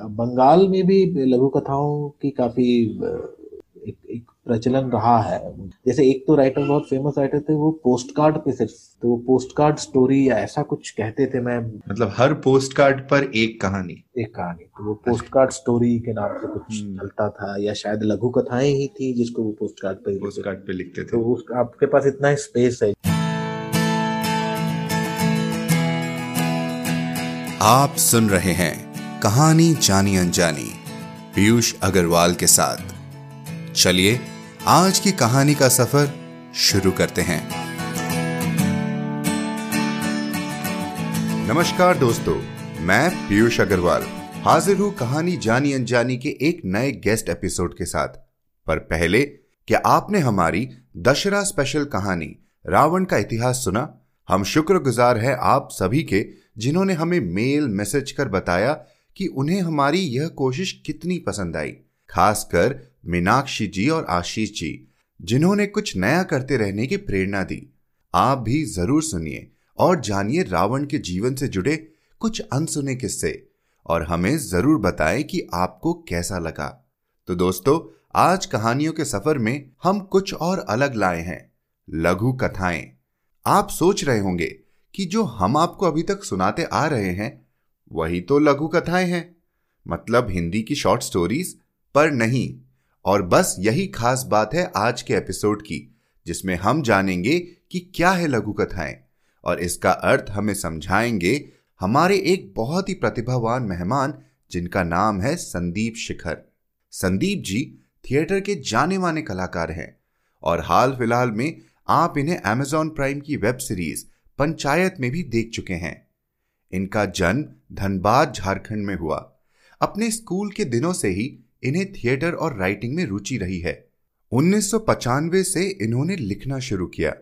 बंगाल में भी लघु कथाओं की काफ़ी एक, एक प्रचलन रहा है। जैसे एक तो राइटर बहुत फ़ेमस राइटर थे वो पोस्ट कार्ड पे सिर्फ़ तो वो पोस्ट कार्ड स्टोरी या ऐसा कुछ कहते थे मैं मतलब हर पोस्ट कार्ड पर एक कहानी। एक कहानी। तो वो पोस्ट कार्ड स्टोरी के नाम से कुछ हम्म। चलता था या शायद लघु कथाएँ ही थी जिसको वो पोस्ट कार्ड पर पोस्ट कार्ड पे लिखते थे। तो आपके पास इतना स्पेस है। आप सुन रहे हैं कहानी जानी अनजानी, पीयूष अग्रवाल के साथ। चलिए, आज की कहानी का सफ़र शुरू करते हैं। नमस्कार दोस्तों, मैं पीयूष अग्रवाल, हाजिर हूँ कहानी जानी अनजानी के एक नए गेस्ट एपिसोड के साथ। पर पहले, क्या आपने हमारी दशहरा स्पेशल कहानी, रावण का इतिहास सुना? हम शुक्रगुजार है आप सभी के, जिन्होंने हमें मेल मैसेज कर बताया कि उन्हें हमारी यह कोशिश कितनी पसंद आई, खासकर मीनाक्षी जी और आशीष जी, जिन्होंने कुछ नया करते रहने की प्रेरणा दी। आप भी ज़रूर सुनिए और जानिए रावण के जीवन से जुड़े कुछ अनसुने किस्से, और हमें ज़रूर बताएँ कि आपको कैसा लगा। तो दोस्तों, आज कहानियों के सफ़र में हम कुछ और अलग लाए हैं, लघु कथाएँ। आप सोच रहे होंगे कि जो हम आपको अभी तक सुनाते आ रहे हैं वही तो लघु कथाएँ हैं। मतलब हिंदी की शॉर्ट स्टोरीज पर नहीं। और बस यही खास बात है आज के एपिसोड की, जिसमें हम जानेंगे कि क्या है लघु कथाएँ। और इसका अर्थ हमें समझाएँगे हमारे एक बहुत ही प्रतिभावान मेहमान, जिनका नाम है संदीप शिखर। संदीप जी थिएटर के जाने माने कलाकार हैं। और हाल फ़िलहाल में आप इन्हें अमेजॉन प्राइम की वेब सीरीज़ पंचायत में भी देख चुके हैं। इनका जन्म धनबाद, झारखंड में हुआ। अपने स्कूल के दिनों से ही इन्हें थिएटर और राइटिंग में रुचि रही है। उन्नीस से इन्होंने लिखना शुरू किया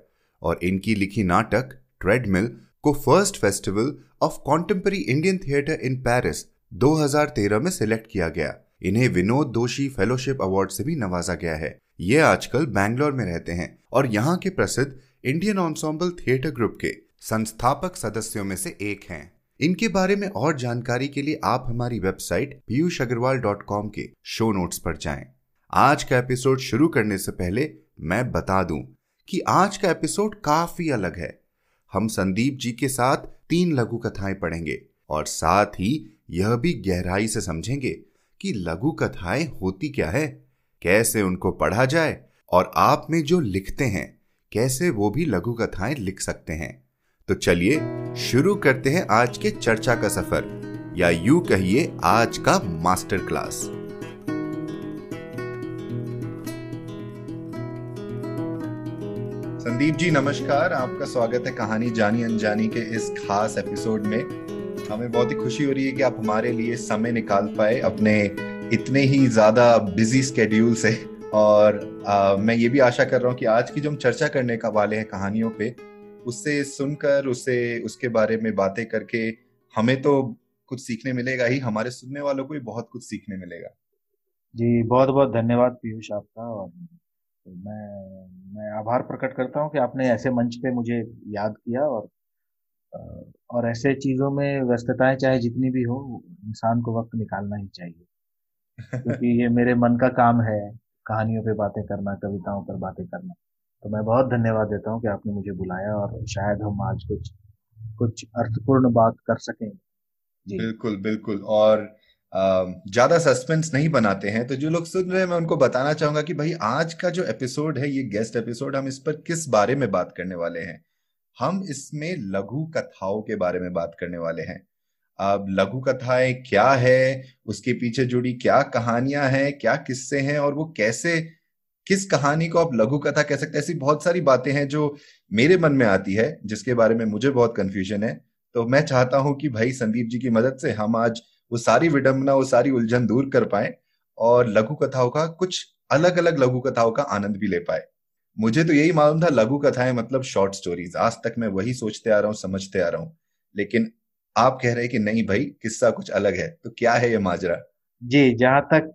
और इनकी लिखी नाटक ट्रेडमिल को first festival of contemporary Indian theatre in Paris 2013 में सिलेक्ट किया गया। इन्हें विनोद दोषी फेलोशिप अवार्ड से भी नवाजा गया है। ये आजकल बैंगलोर में रहते हैं और यहाँ के प्रसिद्ध इंडियन ऑन्सॉम्बल थिएटर ग्रुप के संस्थापक सदस्यों में से एक हैं। इनके बारे में और जानकारी के लिए आप हमारी website Piyush Agrawal dot com के शो नोट्स पर जाएँ। आज का एपिसोड शुरू करने से पहले मैं बता दूँ कि आज का एपिसोड काफ़ी अलग है हम संदीप जी के साथ तीन लघु कथाएँ पढ़ेंगे और साथ ही यह भी गहराई से समझेंगे कि लघु कथाएँ होती क्या है, कैसे उनको पढ़ा जाए और आप में जो लिखते हैं, कैसे वो भी लघु कथाएँ लिख सकते हैं तो चलिए शुरू करते हैं आज के चर्चा का सफ़र या यू कहिए आज का मास्टर क्लास। संदीप जी नमस्कार। आपका स्वागत है कहानी जानी अनजानी के इस खास एपिसोड में। हमें बहुत ही खुशी हो रही है कि आप हमारे लिए समय निकाल पाए अपने इतने ही ज़्यादा बिज़ी स्केड्यूल से। और आ, मैं ये भी आशा कर रहा हूँ कि आज की जो हम चर्चा करने का वाले हैं कहानियों पे उससे सुनकर उसे उसके बारे में बातें करके हमें तो कुछ सीखने मिलेगा ही हमारे सुनने वालों को भी बहुत कुछ सीखने मिलेगा। जी बहुत बहुत धन्यवाद पीयूष आपका और मैं मैं आभार प्रकट करता हूँ कि आपने ऐसे मंच पे मुझे याद किया और और ऐसे चीज़ों में व्यस्तताएँ चाहे जितनी भी हो इंसान को वक्त निकालना ही चाहिए। क्योंकि ये मेरे मन का काम है कहानियों पे बातें करना कविताओं पर बातें करना। तो मैं बहुत धन्यवाद देता हूँ कि आपने मुझे बुलाया और शायद हम आज कुछ कुछ अर्थपूर्ण बात कर सकें। जी। बिल्कुल बिल्कुल। और ज़्यादा सस्पेंस नहीं बनाते हैं तो जो लोग सुन रहे हैं, मैं उनको बताना चाहूँगा कि भाई आज का जो एपिसोड है, ये गेस्ट एपिसोड, हम इस पर किस बारे में बात करने वाले हैं? हम इसमें लघु कथाओं के बारे में बात करने वाले हैं। अब लघु कथाएँ क्या है? उसके पीछे जुड़ी क्या कहानियाँ हैं? क्या किस्से हैं? और वो कैसे किस कहानी को आप लघु कथा कह सकते हैं? ऐसी बहुत सारी बातें हैं जो मेरे मन में आती है, जिसके बारे में मुझे बहुत कंफ्यूजन है। तो मैं चाहता हूँ कि भाई संदीप जी की मदद से हम आज वो सारी विडंबना, वो सारी उलझन दूर कर पाए और लघु कथाओं का कुछ अलग अलग लघु कथाओं का आनंद भी ले पाए। मुझे तो यही मालूम था लघु कथाएँ मतलब शॉर्ट स्टोरीज आज तक मैं वही सोचते आ रहा हूँ, समझते आ रहा हूँ। लेकिन आप कह रहे हैं कि नहीं भाई, किस्सा कुछ अलग है। तो क्या है ये माजरा? जी, जहाँ तक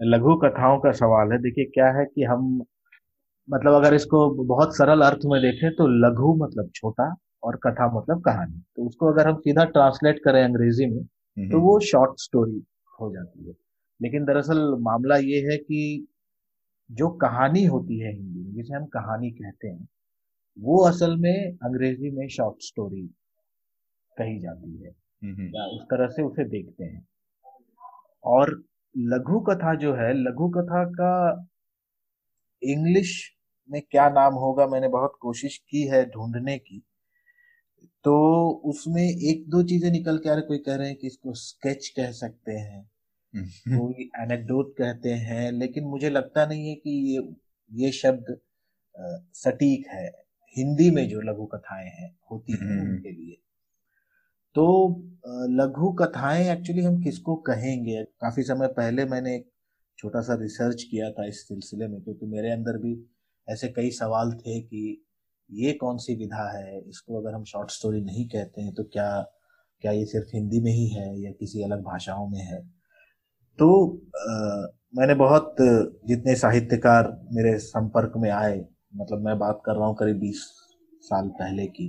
लघु कथाओं का सवाल है। देखिए क्या है कि हम मतलब अगर इसको बहुत सरल अर्थ में देखें तो लघु मतलब छोटा और कथा मतलब कहानी। तो उसको अगर हम सीधा ट्रांसलेट करें अंग्रेज़ी में तो वो शॉर्ट स्टोरी हो जाती है। लेकिन दरअसल मामला ये है कि जो कहानी होती है हिंदी में जिसे हम कहानी कहते हैं वो असल में अंग्रेज़ी में शॉर्ट स्टोरी कही जाती है। या उस तरह से उसे देखते हैं। और लघु कथा जो है लघु कथा का इंग्लिश में क्या नाम होगा मैंने बहुत कोशिश की है ढूँढने की। तो उसमें एक दो चीज़ें निकल के आ रहे कोई कह रहे हैं कि इसको स्केच कह सकते हैं कोई एनेक्डोट कहते हैं लेकिन मुझे लगता नहीं है कि ये ये शब्द सटीक है। हिंदी में जो लघु कथाएँ हैं होती हैं हम्म। उनके लिए। तो लघु कथाएँ एक्चुअली हम किसको कहेंगे? काफ़ी समय पहले मैंने एक छोटा सा रिसर्च किया था इस सिलसिले में क्योंकि मेरे अंदर भी ऐसे कई सवाल थे कि ये कौन सी विधा है? इसको अगर हम शॉर्ट स्टोरी नहीं कहते हैं तो क्या क्या ये सिर्फ़ हिंदी में ही है या किसी अलग भाषाओं में है? तो आ, मैंने बहुत जितने साहित्यकार मेरे संपर्क में आए मतलब मैं बात कर रहा हूँ करीब बीस साल पहले की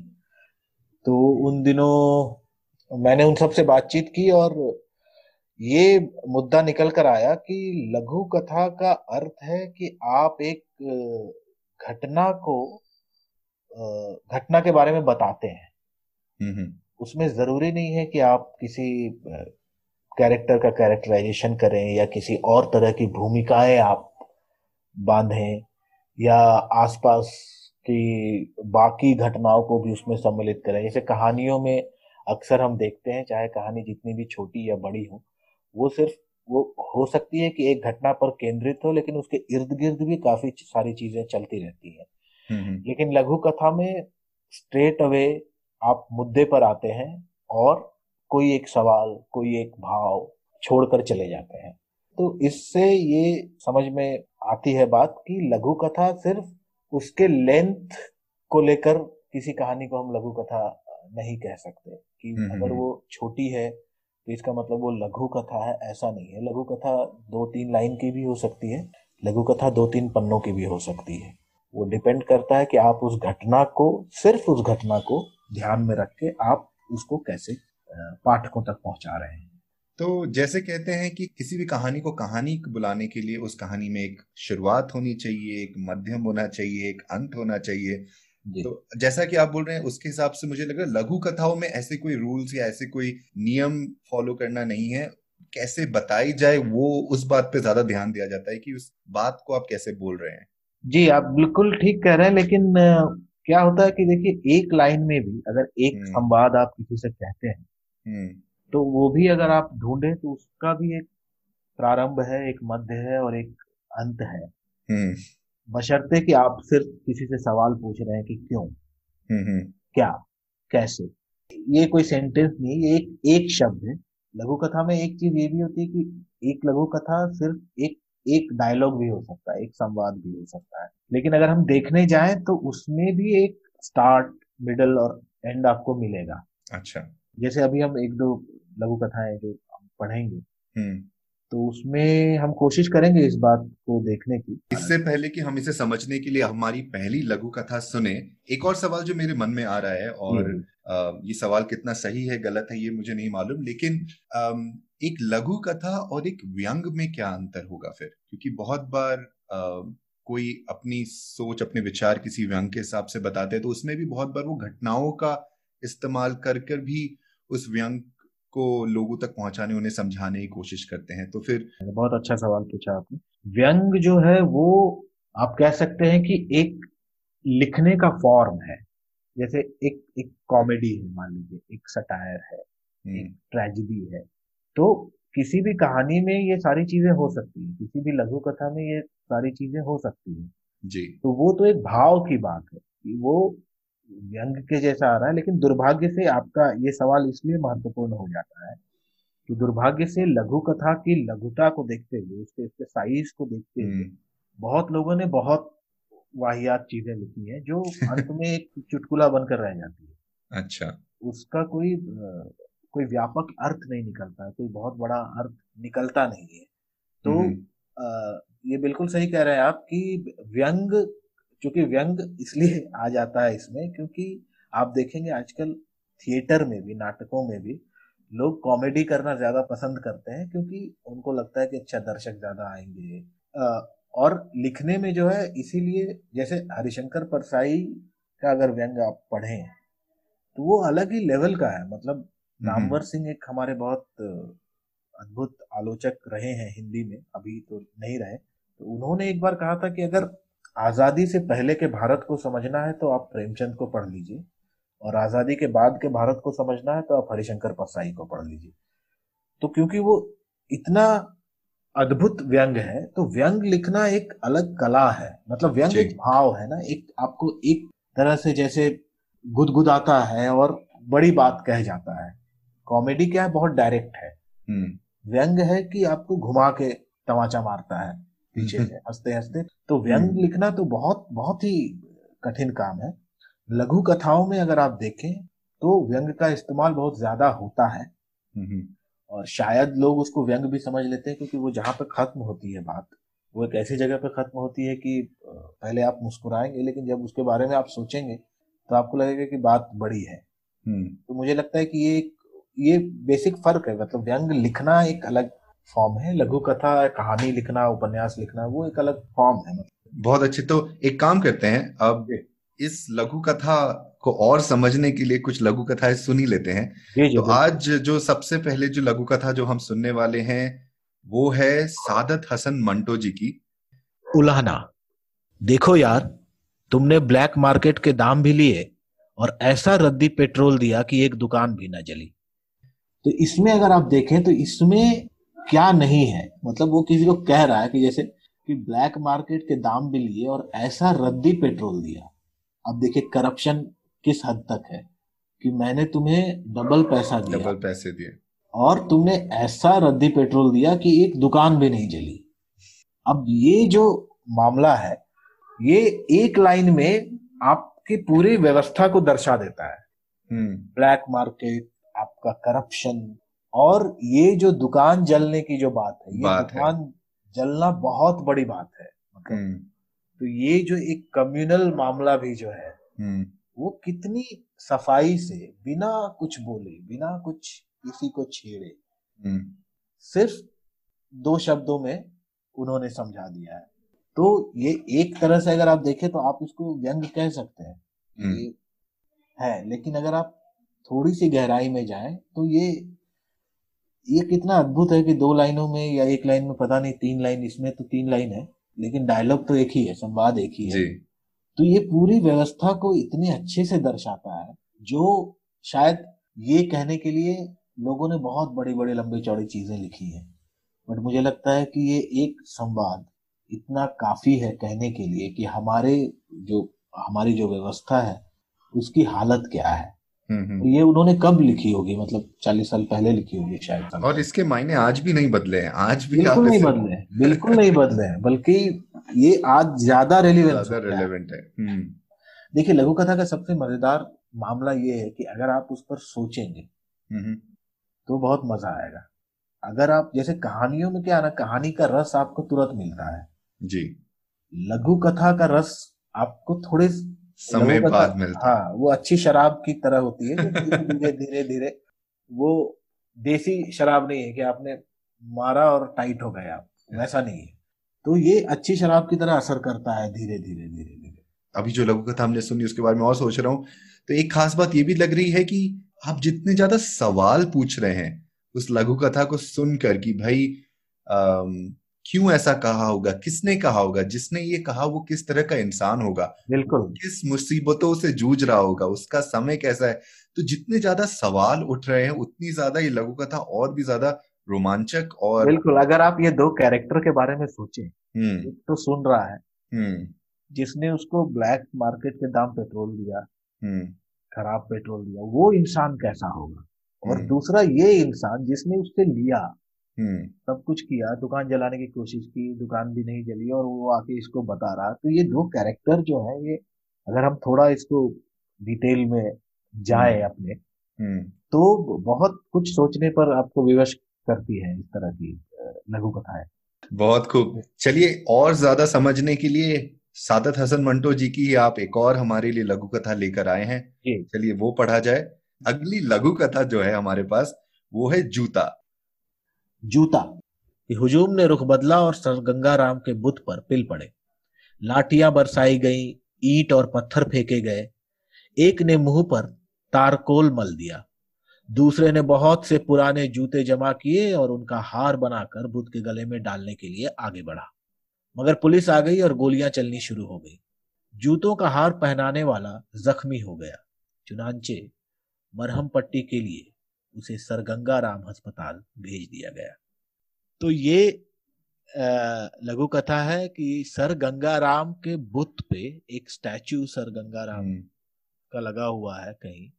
तो उन दिनों मैंने उन सबसे बातचीत की और ये मुद्दा निकल कर आया कि लघु कथा का अर्थ है कि आप एक घटना को घटना के बारे में बताते हैं हम्म, हम्म। उसमें ज़रूरी नहीं है कि आप किसी कैरेक्टर का कैरेक्टराइजेशन करें या किसी और तरह की भूमिकाएँ आप बांधें या आसपास की बाकी घटनाओं को भी उसमें सम्मिलित करें जैसे कहानियों में अक्सर हम देखते हैं चाहे कहानी जितनी भी छोटी या बड़ी हो वो सिर्फ़ वो हो सकती है कि एक घटना पर केंद्रित हो लेकिन उसके इर्द गिर्द भी काफ़ी सारी चीज़ें चलती रहती हैं हम्म, हम्म। लेकिन लघु कथा में स्ट्रेट अवे आप मुद्दे पर आते हैं और कोई एक सवाल कोई एक भाव छोड़कर चले जाते हैं तो इससे ये समझ में आती है बात कि लघु कथा सिर्फ़ उसके लेंथ को लेकर किसी कहानी को हम लघु कथा नहीं कह सकते कि हम्म, अगर वो छोटी है तो इसका मतलब वो लघु कथा है ऐसा नहीं है। लघु कथा दो तीन लाइन की भी हो सकती है लघु कथा दो तीन पन्नों की भी हो सकती है। वो डिपेंड करता है कि आप उस घटना को सिर्फ़ उस घटना को ध्यान में रख के आप उसको कैसे पाठकों तक पहुँचा रहे हैं। तो जैसे कहते हैं कि किसी भी कहानी को कहानी बुलाने के लिए उस कहानी में एक शुरुआत होनी चाहिए एक मध्यम होना चाहिए एक अंत होना चाहिए। तो जैसा कि आप बोल रहे हैं उसके हिसाब से मुझे लग रहा है लघु कथाओं में ऐसे कोई रूल्स या ऐसे कोई नियम फॉलो करना नहीं है कैसे बताई जाए वो उस बात पे ज़्यादा ध्यान दिया जाता है कि उस बात को आप कैसे बोल रहे हैं जी आप बिल्कुल ठीक कह रहे हैं लेकिन क्या होता है कि देखिए एक लाइन में भी अगर एक हम्म। संवाद आप किसी से कहते हैं हम्म। तो वो भी अगर आप ढूंढे तो उसका भी एक प्रारंभ है एक मध्य है और एक अंत है हम्म। बशर्ते कि आप सिर्फ़ किसी से सवाल पूछ रहे हैं कि क्यों? क्या? कैसे? ये कोई सेंटेंस नहीं ये एक एक शब्द है। लघु कथा में एक चीज़ ये भी होती है कि एक लघु कथा सिर्फ़ एक एक डायलॉग भी हो सकता है एक संवाद भी हो सकता है। लेकिन अगर हम देखने जाएँ तो उसमें भी एक स्टार्ट मिडल और एंड आपको मिलेगा। अच्छा। जैसे अभी हम एक दो लघु कथाएँ जो हम पढ़ेंगे हम्म। तो उसमें हम कोशिश करेंगे इस बात को देखने की। इससे पहले कि हम इसे समझने के लिए हमारी पहली लघु कथा सुने एक और सवाल जो मेरे मन में आ रहा है और आ, ये सवाल कितना सही है गलत है ये मुझे नहीं मालूम लेकिन आ, एक लघु कथा और एक व्यंग में क्या अंतर होगा फिर? क्योंकि बहुत बार आ, कोई अपनी सोच अपने विचार किसी व्यंग के हिसाब से बताते हैं तो उसमें भी बहुत बार वो घटनाओं का इस्तेमाल कर कर भी उस व्यंग को लोगों तक पहुँचाने उन्हें समझाने की कोशिश करते हैं तो फिर बहुत अच्छा सवाल पूछा आपने। व्यंग जो है वो आप कह सकते हैं कि एक लिखने का फॉर्म है। जैसे एक एक कॉमेडी है मान लीजिए एक सटायर है हम्म। एक ट्रेजिडी है तो किसी भी कहानी में ये सारी चीज़ें हो सकती है किसी भी लघु कथा में ये सारी चीज़ें हो सकती है। जी। तो वो तो एक भाव की बात है कि वो व्यंग के जैसा आ रहा है लेकिन दुर्भाग्य से आपका ये सवाल इसलिए महत्वपूर्ण हो जाता है कि दुर्भाग्य से लघु कथा की लघुता को देखते हुए उसके उसके साइज़ को देखते हुए हम्म। बहुत लोगों ने बहुत वाहियात चीज़ें लिखी है जो अंत में एक चुटकुला बनकर रह जाती है। अच्छा। उसका कोई कोई व्यापक अर्थ नहीं निकलता है कोई बहुत बड़ा अर्थ निकलता नहीं है। तो आ, ये बिल्कुल सही कह रहे हैं आप कि व्यंग क्योंकि व्यंग इसलिए आ जाता है इसमें क्योंकि आप देखेंगे आजकल थिएटर में भी नाटकों में भी लोग कॉमेडी करना ज़्यादा पसंद करते हैं क्योंकि उनको लगता है कि अच्छा दर्शक ज़्यादा आएँगे। और लिखने में जो है इसीलिए जैसे हरिशंकर परसाई का अगर व्यंग आप पढ़ें तो वो अलग ही लेवल का है। मतलब हम्म। नामवर सिंह एक हमारे बहुत अद्भुत आलोचक रहे हैं हिंदी में अभी तो नहीं रहे। तो उन्होंने एक बार कहा था कि अगर आज़ादी से पहले के भारत को समझना है तो आप प्रेमचंद को पढ़ लीजिए। और आज़ादी के बाद के भारत को समझना है तो आप हरिशंकर परसाई को पढ़ लीजिए। तो क्योंकि वो इतना अद्भुत व्यंग है तो व्यंग लिखना एक अलग कला है। मतलब व्यंग एक भाव है ना एक आपको एक तरह से जैसे गुदगुदाता है और बड़ी बात कह जाता है। कॉमेडी क्या है? बहुत डायरेक्ट है। हम्म। व्यंग है कि आपको घुमा के तमाचा मारता है। पीछे से हँसते हँसते तो व्यंग हम्म। लिखना तो बहुत बहुत ही कठिन काम है लघु कथाओं में अगर आप देखें तो व्यंग का इस्तेमाल बहुत ज़्यादा होता है हम्म। और शायद लोग उसको व्यंग भी समझ लेते हैं क्योंकि वो जहाँ पे खत्म होती है बात वो एक ऐसी जगह पे खत्म होती है कि पहले आप मुस्कुराएँगे लेकिन जब उसके बारे में आप सोचेंगे तो आपको लगेगा कि बात बड़ी है हम्म। तो मुझे लगता है कि ये ये बेसिक फ़र्क है मतलब व्यंग लिखना एक अलग फॉर्म है लघु कथा कहानी लिखना उपन्यास लिखना वो एक अलग फॉर्म है मतलब। बहुत अच्छे तो एक काम करते हैं अब इस लघु कथा को और समझने के लिए कुछ लघु कथाएँ सुन ही लेते हैं। जी जी तो आज जो सबसे पहले जो लघु कथा जो हम सुनने वाले हैं वो है सादत हसन मंटो जी की। उलाहना देखो यार तुमने ब्लैक मार्केट के दाम भी लिए और ऐसा रद्दी पेट्रोल दिया कि एक दुकान भी ना जली। तो इसमें अगर आप देखें तो इसमें क्या नहीं है? मतलब वो किसी को कह रहा है कि जैसे कि ब्लैक मार्केट के दाम भी लिए और ऐसा रद्दी पेट्रोल दिया। अब देखिए करप्शन किस हद तक है कि मैंने तुम्हें डबल पैसा दिया। डबल पैसे दिए। और तुमने ऐसा रद्दी पेट्रोल दिया कि एक दुकान भी नहीं जली। अब ये जो मामला है ये एक लाइन में आपकी पूरी व्यवस्था को दर्शा देता है। Black hmm. मार्केट आपका करप्शन और ये जो दुकान जलने की जो बात है ये बात दुकान है। जलना बहुत बड़ी बात है मतलब हम्म। तो ये जो एक कम्युनल मामला भी जो है हम्म। वो कितनी सफ़ाई से बिना कुछ बोले बिना कुछ किसी को छेड़े सिर्फ़ दो शब्दों में उन्होंने समझा दिया है तो ये एक तरह से अगर आप देखें तो आप इसको व्यंग कह सकते हैं हम्म। ये है लेकिन अगर आप थोड़ी सी गहराई में जाएँ तो ये ये कितना अद्भुत है कि दो लाइनों में या एक लाइन में पता नहीं तीन लाइन इसमें तो तीन लाइन है लेकिन डायलॉग तो एक ही है संवाद एक ही है। तो ये पूरी व्यवस्था को इतने अच्छे से दर्शाता है जो शायद ये कहने के लिए लोगों ने बहुत बड़ी बड़ी लंबी चौड़ी चीज़ें लिखी है। बट मुझे लगता है कि ये एक संवाद इतना काफ़ी है कहने के लिए कि हमारे जो हमारी जो व्यवस्था है उसकी हालत क्या है। ये उन्होंने कब लिखी होगी? मतलब चालीस साल पहले लिखी होगी शायद और इसके मायने आज भी नहीं बदले हैं। आज भी बिल्कुल नहीं बदले बिल्कुल नहीं बदले हैं बल्कि ये आज ज़्यादा रेलिवेंट रेलिवेंट है। हम्म। देखिए लघु कथा का सबसे मज़ेदार मामला ये है कि अगर आप उस पर सोचेंगे तो बहुत मज़ा आएगा। अगर आप जैसे कहानियों में क्या ना कहानी का रस आपको तुरंत मिलता है। जी। लघु कथा का रस आपको थोड़े समय बाद मिलता हाँ वो अच्छी शराब की तरह होती है धीरे धीरे धीरे वो देसी शराब नहीं है कि आपने मारा और टाइट हो गए आप वैसा नहीं है। तो ये अच्छी शराब की तरह असर करता है धीरे धीरे धीरे धीरे अभी जो लघु कथा हमने सुनी उसके बारे में और सोच रहा हूँ। तो एक खास बात ये भी लग रही है कि आप जितने ज़्यादा सवाल पूछ रहे हैं उस लघु कथा को सुनकर कि भाई क्यों ऐसा कहा होगा? किसने कहा होगा? जिसने ये कहा वो किस तरह का इंसान होगा? बिल्कुल। किस मुसीबतों से जूझ रहा होगा? उसका समय कैसा है? तो जितने ज़्यादा सवाल उठ रहे हैं उतनी ज़्यादा ये लघु कथा और भी ज़्यादा रोमांचक और बिल्कुल अगर आप ये दो कैरेक्टर के बारे में सोचें हम्म। एक तो सुन रहा है। हम्म। जिसने उसको ब्लैक मार्केट के दाम पेट्रोल दिया हम्म। खराब पेट्रोल दिया वो इंसान कैसा होगा? और दूसरा ये इंसान जिसने उससे लिया हम्म। सब कुछ किया दुकान जलाने की कोशिश की दुकान भी नहीं जली और वो आके इसको बता रहा। तो ये दो कैरेक्टर जो है ये अगर हम थोड़ा इसको डिटेल में जाए हम्म। अपने हम्म। तो बहुत कुछ सोचने पर आपको विवश करती है इस तरह की लघु कथाएँ। बहुत खूब। चलिए और ज़्यादा समझने के लिए सादत हसन मंटो जी की आप एक और हमारे लिए लघु कथा लेकर आए हैं। चलिए वो पढ़ा जाए। अगली लघु कथा जो है हमारे पास वो है जूता। जूता। हुजूम ने रुख बदला और सर गंगा राम के बुत पर पिल पड़े। लाठियाँ बरसाई गई, ईट और पत्थर फेंके गए। एक ने मुँह पर तारकोल मल दिया। दूसरे ने बहुत से पुराने जूते जमा किए और उनका हार बनाकर बुद्ध के गले में डालने के लिए आगे बढ़ा। मगर पुलिस आ गई और गोलियाँ चलनी शुरू हो गई। जूतों का हार पहनाने वाला जख्मी हो गया। चुनाचे मरहम पट्टी के लिए उसे सरगंगा राम अस्पताल भेज दिया गया। तो ये लघु कथा है कि सर गंगा राम के बुत पे एक स्टैचू सर गंगा राम हम्म। का लगा हुआ है कहीं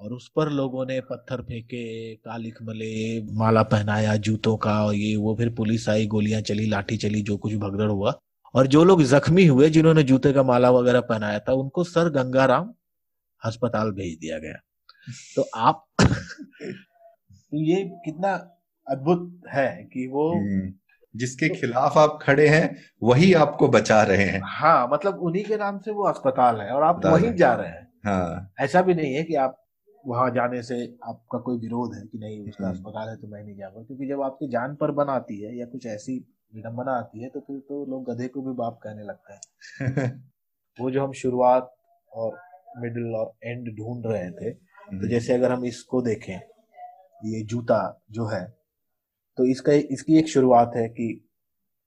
और उस पर लोगों ने पत्थर फेंके कालिख मले माला पहनाया जूतों का और ये वो फिर पुलिस आई गोलियाँ चली लाठी चली जो कुछ भगदड़ हुआ। और जो लोग जख्मी हुए जिन्होंने जूते का माला वगैरह पहनाया था उनको सर गंगाराम अस्पताल भेज दिया गया। तो आप तो ये कितना अद्भुत है कि वो हम्म, जिसके तो, खिलाफ आप खड़े हैं वही आपको बचा रहे हैं। हाँ मतलब उन्हीं के नाम से वो अस्पताल है और आप वहीं जा रहे हैं। हाँ। ऐसा भी नहीं है कि आप वहाँ जाने से आपका कोई विरोध है कि नहीं उसका हम्म। अस्पताल है तो मैं नहीं जाऊँगा। क्योंकि जब आपकी जान पर बन आती है या कुछ ऐसी विडम्बना आती है तो फिर तो लोग गधे को भी बाप कहने लगते हैं। वो जो हम शुरुआत और मिडिल और एंड ढूंढ रहे थे तो हम्म। जैसे अगर हम इसको देखें ये जूता जो है तो इसका इसकी एक शुरुआत है कि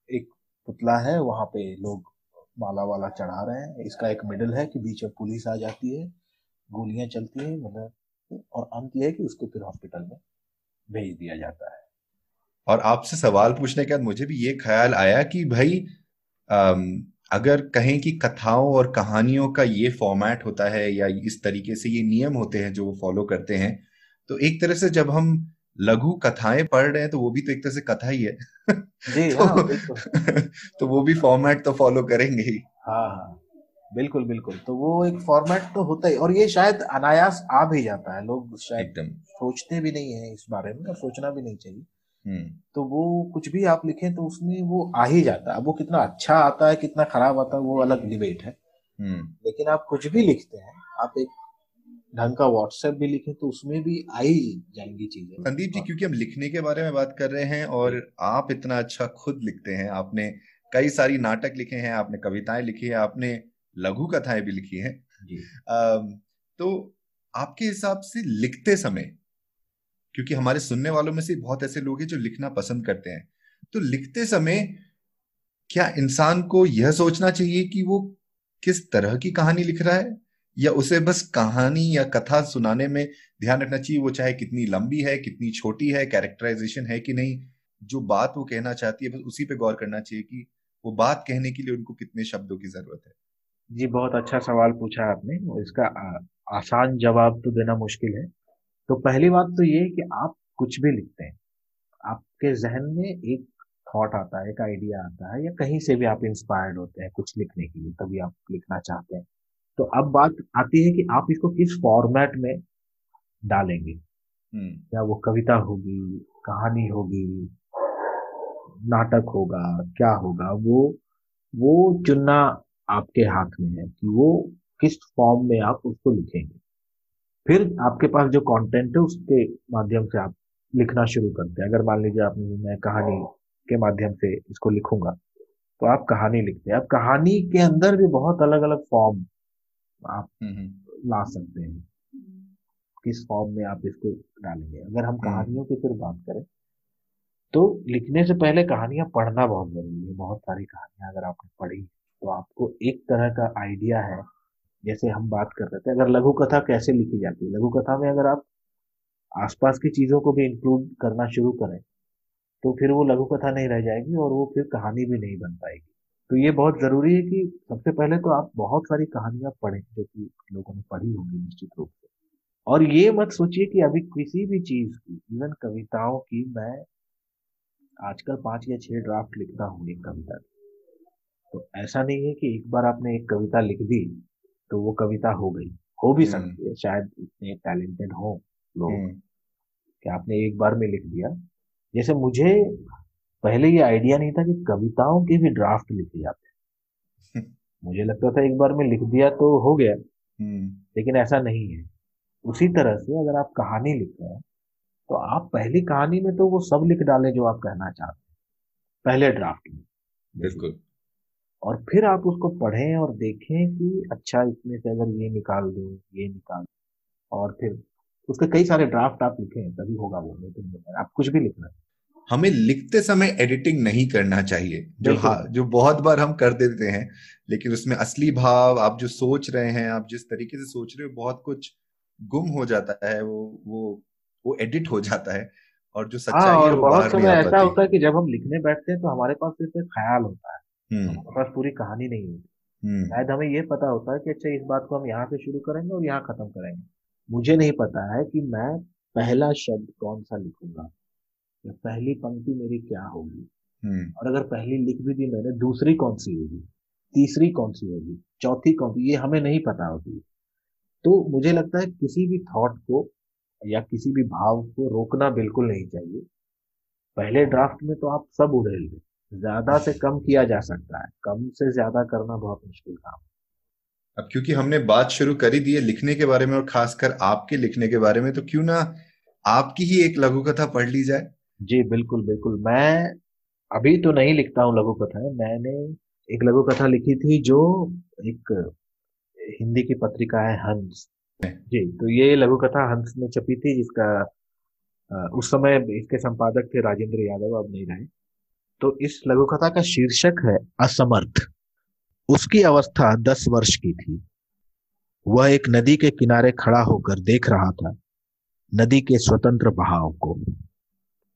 एक पुतला है वहाँ पे लोग माला वाला चढ़ा रहे हैं इसका एक मिडल है कि बीच में पुलिस आ जाती है गोलियाँ चलती है मतलब और अंत यह है कि उसको फिर हॉस्पिटल में भेज दिया जाता है और आपसे सवाल पूछने के बाद मुझे भी ये ख्याल आया कि भाई अगर कहें कि कथाओं और कहानियों का ये फॉर्मेट होता है या इस तरीके से ये नियम होते हैं जो वो फॉलो करते हैं तो एक तरह से जब हम लघु कथाएँ पढ़ रहे हैं तो वो भी तो एक तरह से कथा ही है। जी तो, हाँ, तो वो भी फॉर्मेट तो फॉलो करेंगे ही। हाँ हाँ बिल्कुल बिल्कुल। तो वो एक फॉर्मेट तो होता ही और ये शायद अनायास आ भी जाता है लोग शायद सोचते भी नहीं है इस बारे में और सोचना भी नहीं चाहिए। तो वो कुछ भी आप लिखें तो उसमें वो आ ही जाता है। वो कितना अच्छा आता है कितना खराब आता है वो अलग डिबेट है। हम्म। लेकिन आप कुछ भी लिखते हैं आप एक ढंग का व्हाट्सएप भी लिखें तो उसमें भी आ ही जाएँगी चीज़ें। संदीप जी क्योंकि हम लिखने के बारे में बात कर रहे हैं और आप इतना अच्छा खुद लिखते हैं। आपने कई सारी नाटक लिखे हैं आपने कविताएँ लिखी है आपने लघु कथाएँ भी लिखी हैं। तो आपके हिसाब से लिखते समय क्योंकि हमारे सुनने वालों में से बहुत ऐसे लोग हैं जो लिखना पसंद करते हैं। तो लिखते समय क्या इंसान को यह सोचना चाहिए कि वो किस तरह की कहानी लिख रहा है? या उसे बस कहानी या कथा सुनाने में ध्यान रखना चाहिए? वो चाहे कितनी लंबी है, कितनी छोटी है कैरेक्टराइजेशन है कि नहीं? जो बात वो कहना चाहती है, बस उसी पे गौर करना चाहिए कि वो बात कहने के लिए उनको कितने शब्दों की ज़रूरत है। जी, बहुत अच्छा सवाल पूछा आपने। इसका आसान जवाब तो देना मुश्किल है। तो पहली बात तो ये कि आप कुछ भी लिखते हैं आपके जहन में एक थॉट आता है एक आइडिया आता है या कहीं से भी आप इंस्पायर्ड होते हैं कुछ लिखने के लिए तभी आप लिखना चाहते हैं। तो अब बात आती है कि आप इसको किस फॉर्मेट में डालेंगे? हम्म। क्या वो कविता होगी कहानी होगी नाटक होगा क्या होगा? वो वो चुनना आपके हाथ में है कि वो किस फॉर्म में आप उसको लिखेंगे। फिर आपके पास जो कंटेंट है उसके माध्यम से आप लिखना शुरू करते हैं। अगर मान लीजिए आपने मैं कहानी के माध्यम से इसको लिखूँगा तो आप कहानी लिखते हैं। आप कहानी के अंदर भी बहुत अलग अलग फॉर्म आप हम्म, हम्म। ला सकते हैं। किस फॉर्म में आप इसको डालेंगे? अगर हम हम्म। कहानियों की फिर बात करें तो लिखने से पहले कहानियाँ पढ़ना बहुत ज़रूरी है। बहुत सारी कहानियाँ अगर आपने पढ़ी तो आपको एक तरह का आइडिया है जैसे हम बात कर रहे थे, अगर लघु कथा कैसे लिखी जाती है? लघु कथा में अगर आप आसपास की चीज़ों को भी इंक्लूड करना शुरू करें तो फिर वो लघु कथा नहीं रह जाएगी और वो फिर कहानी भी नहीं बन पाएगी। तो ये बहुत ज़रूरी है कि सबसे पहले तो आप बहुत सारी कहानियाँ पढ़ें, जो कि लोगों ने पढ़ी होंगी निश्चित रूप से। और ये मत सोचिए कि अभी किसी भी चीज़ की इवन कविताओं की, मैं आजकल पाँच या छह ड्राफ्ट लिखता हूँ एक कविता तो ऐसा नहीं है कि एक बार आपने एक कविता लिख दी तो वो कविता हो गई। हो भी हम्म। सकती है शायद इतने टैलेंटेड हो लोग। हम्म। कि आपने एक बार में लिख दिया। जैसे मुझे पहले ये आइडिया नहीं था कि कविताओं के भी ड्राफ्ट लिखे जाते हैं। मुझे लगता था एक बार में लिख दिया तो हो गया। हम्म। लेकिन ऐसा नहीं है। उसी तरह से अगर आप कहानी लिख रहे हैं तो आप पहली कहानी में तो वो सब लिख डालें जो आप कहना चाहते हैं। पहले ड्राफ्ट में। बिल्कुल। और फिर आप उसको पढ़ें और देखें कि अच्छा इसमें से अगर ये निकाल दें ये निकाल दें। और फिर उसके कई सारे ड्राफ्ट आप लिखें तभी होगा वो नहीं तो आप कुछ भी लिखना हमें लिखते समय एडिटिंग नहीं करना चाहिए। जो हाँ जो बहुत बार हम कर देते हैं लेकिन उसमें असली भाव आप जो सोच रहे हैं आप जिस तरीके से सोच रहे हो बहुत कुछ गुम हो जाता है वो वो वो एडिट हो जाता है और जो हाँ, सच्चाई हाँ, है वो बहुत समय ऐसा होता है कि जब हम लिखने बैठते हैं तो हमारे पास सिर्फ़ एक ख्याल होता है। हमारे पास पूरी कहानी नहीं होती हम्म। शायद हमें ये पता होता है कि अच्छा इस बात को हम यहाँ से शुरू करेंगे और यहाँ खत्म करेंगे। मुझे नहीं पता है कि मैं पहला शब्द कौन सा लिखूँगा। या पहली पंक्ति मेरी क्या होगी? हम्म। और अगर पहली लिख भी दी मैंने दूसरी कौन सी होगी? तीसरी कौन सी होगी? चौथी कौन सी? ये हमें नहीं पता होती। तो मुझे लगता है किसी भी थॉट को या किसी भी भाव को रोकना बिल्कुल नहीं चाहिए। पहले ड्राफ्ट में तो आप सब उड़ेल दें ज़्यादा से कम किया जा सकता है। कम से ज़्यादा करना बहुत मुश्किल काम अब क्योंकि हमने बात शुरू करी दी है लिखने के बारे में और खासकर आपके लिखने के बारे में तो क्यों ना आपकी ही एक लघु कथा पढ़ ली जाए? जी बिल्कुल बिल्कुल। मैं अभी तो नहीं लिखता हूँ लघु कथा मैंने एक लघु कथा लिखी थी जो एक हिंदी की पत्रिका है हंस। जी तो ये लघु कथा हंस में छपी थी जिसका उस समय इसके संपादक थे राजेंद्र यादव अब नहीं रहे। तो इस लघु कथा का शीर्षक है असमर्थ। उसकी अवस्था दस वर्ष की थी। वह एक नदी के किनारे खड़ा होकर देख रहा था, नदी के स्वतंत्र बहाव को।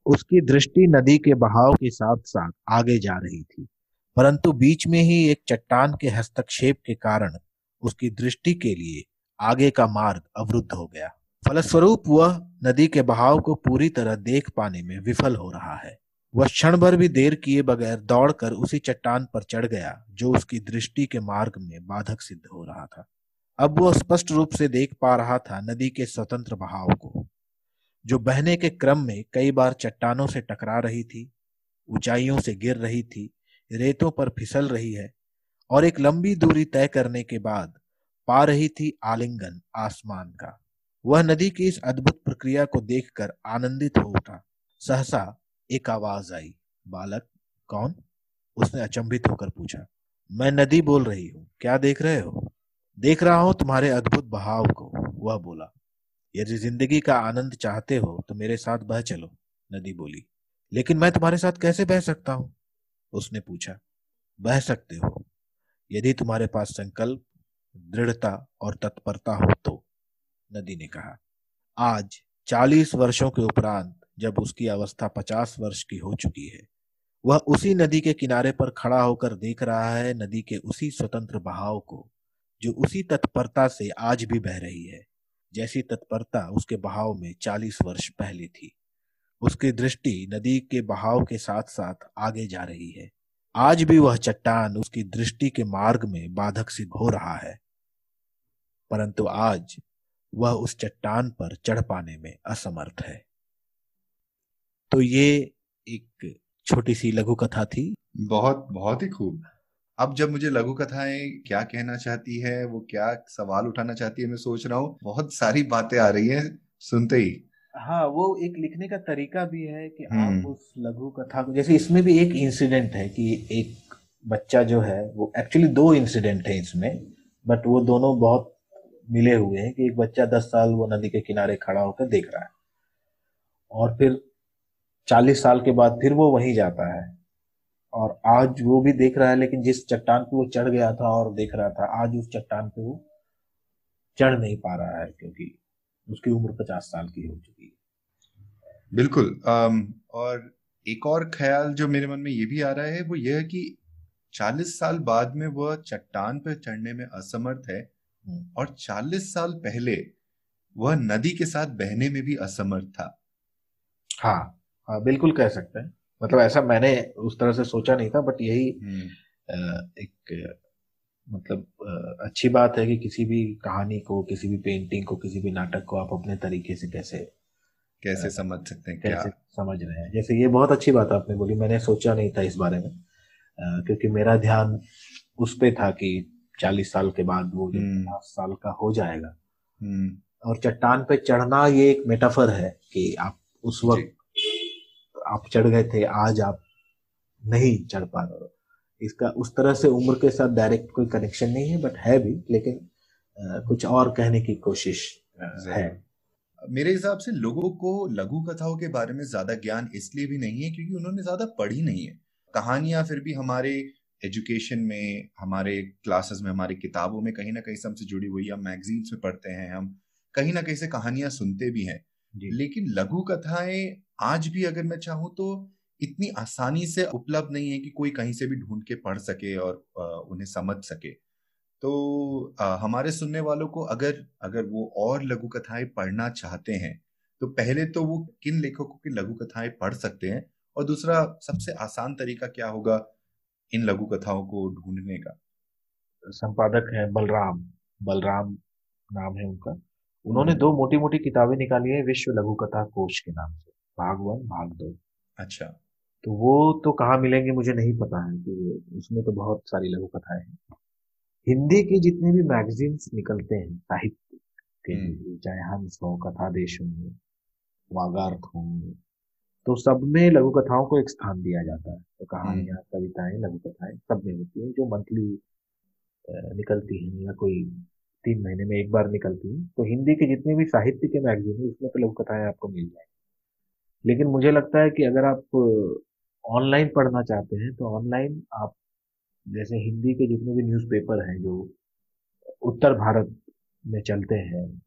उसकी दृष्टि नदी के बहाव के साथ साथ आगे जा रही थी, परंतु बीच में ही एक चट्टान के हस्तक्षेप के कारण उसकी दृष्टि के लिए आगे का मार्ग अवरुद्ध हो गया। फलस्वरूप वह नदी के बहाव को पूरी तरह देख पाने में विफल हो रहा है। वह क्षण भर भी देर किए बगैर दौड़कर उसी चट्टान पर चढ़ गया, जो उसकी दृष्टि के मार्ग में बाधक सिद्ध हो रहा था। अब वह स्पष्ट रूप से देख पा रहा था नदी के स्वतंत्र बहाव को, जो बहने के क्रम में कई बार चट्टानों से टकरा रही थी, ऊंचाइयों से गिर रही थी, रेतों पर फिसल रही है, और एक लंबी दूरी तय करने के बाद पा रही थी आलिंगन आसमान का। वह नदी की इस अद्भुत प्रक्रिया को देखकर आनंदित हो उठा। सहसा एक आवाज़ आई, बालक, कौन? उसने अचंभित होकर पूछा, मैं नदी बोल रही हूँ, क्या देख रहे हो? देख रहा हूँ तुम्हारे अद्भुत बहाव को, वह बोला, यदि ज़िंदगी का आनंद चाहते हो तो मेरे साथ बह चलो, नदी बोली, लेकिन मैं तुम्हारे साथ कैसे बह सकता हूँ? उसने पूछा, बह सकते हो, यदि तुम्हारे पास संकल्प, दृढ़ता और तत्परता हो तो नदी ने कहा, आज चालीस वर्षों के उपरांत जब उसकी अवस्था पचास वर्ष की हो चुकी है। वह उसी नदी के किनारे पर खड़ा होकर देख रहा है नदी के उसी स्वतंत्र बहाव को, जो उसी तत्परता से आज भी बह रही है, जैसी तत्परता उसके बहाव में चालीस वर्ष पहले थी। उसकी दृष्टि नदी के बहाव के साथ साथ आगे जा रही है। आज भी वह चट्टान उसकी दृष्टि के मार्ग में बाधक सिद्ध हो रहा है। परंतु आज वह उस चट्टान पर चढ़ पाने में असमर्थ है। तो ये एक छोटी सी लघु कथा थी। बहुत बहुत ही खूब। अब जब मुझे लघु कथाएँ क्या कहना चाहती है वो क्या सवाल उठाना चाहती है मैं सोच रहा हूँ बहुत सारी बातें आ रही हैं सुनते ही। हाँ वो एक लिखने का तरीका भी है कि आप हम्म। उस लघु कथा को जैसे इसमें भी एक इंसिडेंट है कि एक बच्चा जो है वो एक्चुअली दो इंसिडेंट है इसमें बट वो दोनों बहुत मिले हुए हैं कि एक बच्चा दस साल वो नदी के किनारे खड़ा होकर देख रहा है। और फिर चालीस साल के बाद फिर वो वहीं जाता है। और आज वो भी देख रहा है लेकिन जिस चट्टान पे वो चढ़ गया था और देख रहा था आज उस चट्टान पे वो चढ़ नहीं पा रहा है क्योंकि उसकी उम्र पचास साल की हो चुकी है। बिल्कुल आम, और एक और ख्याल जो मेरे मन में ये भी आ रहा है वो यह है कि चालीस साल बाद में वह चट्टान पर चढ़ने में असमर्थ है। और चालीस साल पहले वह नदी के साथ बहने में भी असमर्थ था। हाँ। हाँ बिल्कुल कह सकते हैं मतलब ऐसा मैंने उस तरह से सोचा नहीं था बट यही हम्म। एक मतलब अच्छी बात है कि किसी भी कहानी को किसी भी पेंटिंग को किसी भी नाटक को आप अपने तरीके से कैसे कैसे समझ सकते हैं कैसे क्या? समझ रहे हैं जैसे ये बहुत अच्छी बात आपने बोली मैंने सोचा नहीं था इस बारे में क्योंकि मेरा ध्यान उस पे था कि चालीस साल के बाद वो हम्म। पचास साल का हो जाएगा हम्म। और चट्टान पे चढ़ना ये एक मेटाफर है कि आप उस वक्त आप चढ़ गए थे आज आप नहीं चढ़ पा रहे हो। इसका उस तरह से उम्र के साथ डायरेक्ट कोई कनेक्शन नहीं है बट है भी लेकिन आ, कुछ और कहने की कोशिश है। मेरे हिसाब से लोगों को लघु कथाओं के बारे में ज़्यादा ज्ञान इसलिए भी नहीं है क्योंकि उन्होंने ज़्यादा पढ़ी नहीं है। कहानियाँ फिर भी हमारे एजुकेशन में हमारे क्लासेस में हमारी किताबों में कहीं ना कहीं से हमसे जुड़ी हुई हम मैगजीन्स में पढ़ते हैं हम कहीं ना कहीं से कहानियाँ सुनते भी हैं। लेकिन लघु कथाएँ आज भी अगर मैं चाहूँ तो इतनी आसानी से उपलब्ध नहीं है कि कोई कहीं से भी ढूंढ के पढ़ सके और उन्हें समझ सके। तो आ, हमारे सुनने वालों को अगर अगर वो और लघु कथाएँ पढ़ना चाहते हैं तो पहले तो वो किन लेखकों की लघु कथाएँ पढ़ सकते हैं और दूसरा सबसे आसान तरीका क्या होगा इन लघु कथाओं को ढूँढने का? संपादक है बलराम। बलराम नाम है उनका। उन्होंने हम्म। दो मोटी मोटी किताबें निकाली है विश्व लघु कथा कोश के नाम से भाग वन भाग दो अच्छा तो वो तो कहाँ मिलेंगे मुझे नहीं पता है कि उसमें तो बहुत सारी लघु कथाएँ हैं हिंदी के जितने भी मैगजीन्स निकलते हैं साहित्य के हम्म। चाहे हंस हो कथा देश हो वागार्थ हो तो सब में लघु कथाओं को एक स्थान दिया जाता है तो कहानियाँ हम्म। कविताएँ लघु कथाएँ सब में होती है जो मंथली निकलती है या कोई तीन महीने में एक बार निकलती है। तो हिंदी के जितने भी साहित्य के मैगजीन है, उसमें तो लघु कथाएँ आपको मिल जाएँगी। लेकिन मुझे लगता है कि अगर आप ऑनलाइन पढ़ना चाहते हैं तो ऑनलाइन आप, जैसे हिंदी के जितने भी न्यूज़पेपर हैं, जो उत्तर भारत में चलते हैं,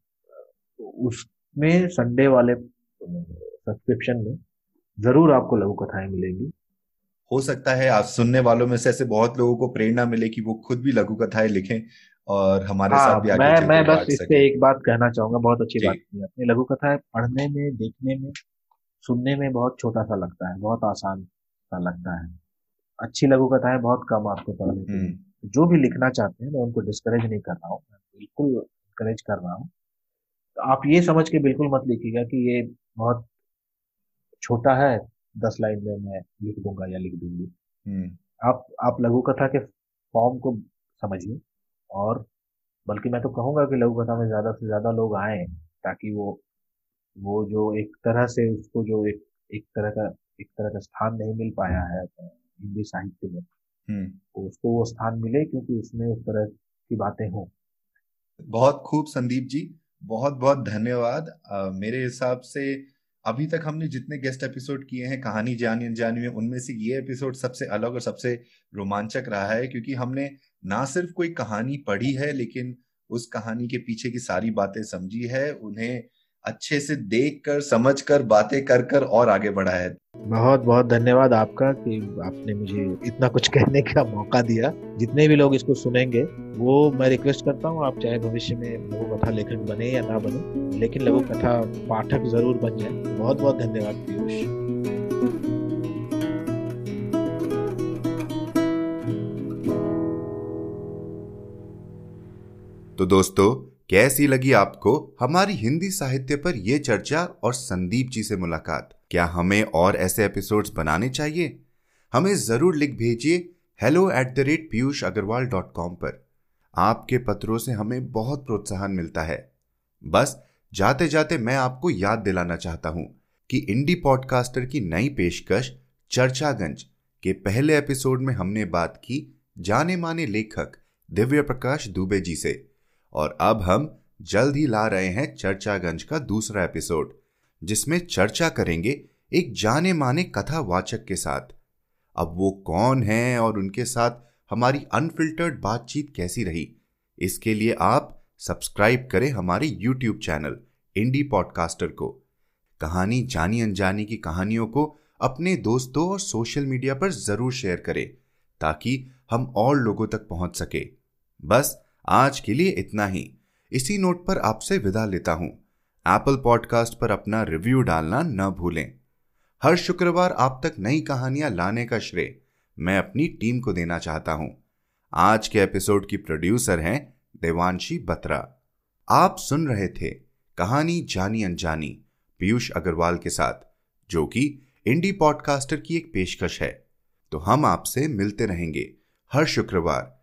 उसमें संडे वाले सब्सक्रिप्शन में ज़रूर आपको लघु कथाएँ मिलेंगी। हो सकता है आप सुनने वालों में से ऐसे बहुत लोगों को प्रेरणा मिले कि वो खुद भी लघु कथाएँ लिखें। और हमारे हाँ, साथ भी आगे मैं मैं बस इससे एक बात कहना चाहूँगा बहुत अच्छी बात की अपनी लघु कथाएँ पढ़ने में देखने में सुनने में बहुत छोटा सा लगता है बहुत आसान सा लगता है। अच्छी लघु कथाएँ बहुत कम आपको पढ़ने को हम्म। जो भी लिखना चाहते हैं मैं उनको डिस्करेज नहीं कर रहा हूँ बिल्कुल डिस्करेज कर रहा हूँ। तो आप ये समझ के बिल्कुल मत लिखिएगा कि ये बहुत छोटा है दस लाइन में मैं लिख दूँगा या लिख दूँगी। हम्म। आप आप लघु कथा के फॉर्म को समझिए। और बल्कि मैं तो कहूँगा कि लघु कथा में ज़्यादा से ज़्यादा लोग आए ताकि वो वो जो एक तरह से उसको जो एक एक तरह का एक तरह का स्थान नहीं मिल पाया है हिंदी साहित्य में हम्म। तो उसको वो स्थान मिले क्योंकि उसमें उस तरह की बातें हों बहुत खूब संदीप जी बहुत बहुत धन्यवाद आ, मेरे हिसाब से अभी तक हमने जितने गेस्ट एपिसोड किए हैं कहानी जानी अनजानी में उनमें से ये एपिसोड सबसे अलग और सबसे रोमांचक रहा है क्योंकि हमने ना सिर्फ़ कोई कहानी पढ़ी है, लेकिन उस कहानी के पीछे की सारी बातें समझी है, उन्हें अच्छे से देख कर समझ कर बातें कर कर और आगे बढ़ा है। बहुत बहुत धन्यवाद आपका कि आपने मुझे इतना कुछ कहने का मौका दिया। जितने भी लोग इसको सुनेंगे, वो मैं रिक्वेस्ट करता हूँ, आप चाहे भविष्य में लघु कथा लेखक बने या ना बने, लेकिन लघु कथा पाठक ज़रूर बन जाए। बहुत बहुत धन्यवाद, पीयूष। तो दोस्तों, कैसी लगी आपको हमारी हिंदी साहित्य पर यह चर्चा और संदीप जी से मुलाकात? क्या हमें और ऐसे एपिसोड्स बनाने चाहिए? हमें ज़रूर लिख भेजिए hello at the rate Piyush Agrawal dot com पर। आपके पत्रों से हमें बहुत प्रोत्साहन मिलता है। बस जाते जाते मैं आपको याद दिलाना चाहता हूँ कि इंडी पॉडकास्टर की नई पेशकश चर्चागंज के पहले एपिसोड में हमने बात की जाने माने लेखक दिव्य प्रकाश दुबे जी से। और अब हम जल्द ही ला रहे हैं चर्चागंज का दूसरा एपिसोड, जिसमें चर्चा करेंगे एक जाने माने कथावाचक के साथ। अब वो कौन है और उनके साथ हमारी अनफिल्टर्ड बातचीत कैसी रही, इसके लिए आप सब्सक्राइब करें हमारे यूट्यूब चैनल इंडी पॉडकास्टर को। कहानी जानी अनजानी की कहानियों को अपने दोस्तों और सोशल मीडिया पर ज़रूर शेयर करें, ताकि हम और लोगों तक पहुँच सके। बस आज के लिए इतना ही। इसी नोट पर आपसे विदा लेता हूँ। एप्पल पॉडकास्ट पर अपना रिव्यू डालना न भूलें। हर शुक्रवार आप तक नई कहानियाँ लाने का श्रेय मैं अपनी टीम को देना चाहता हूँ। आज के एपिसोड की प्रोड्यूसर हैं देवांशी बत्रा। आप सुन रहे थे कहानी जानी अनजानी पीयूष अग्रवाल के साथ, जो कि इंडी पॉडकास्टर की एक पेशकश है। तो हम आपसे मिलते रहेंगे हर शुक्रवार।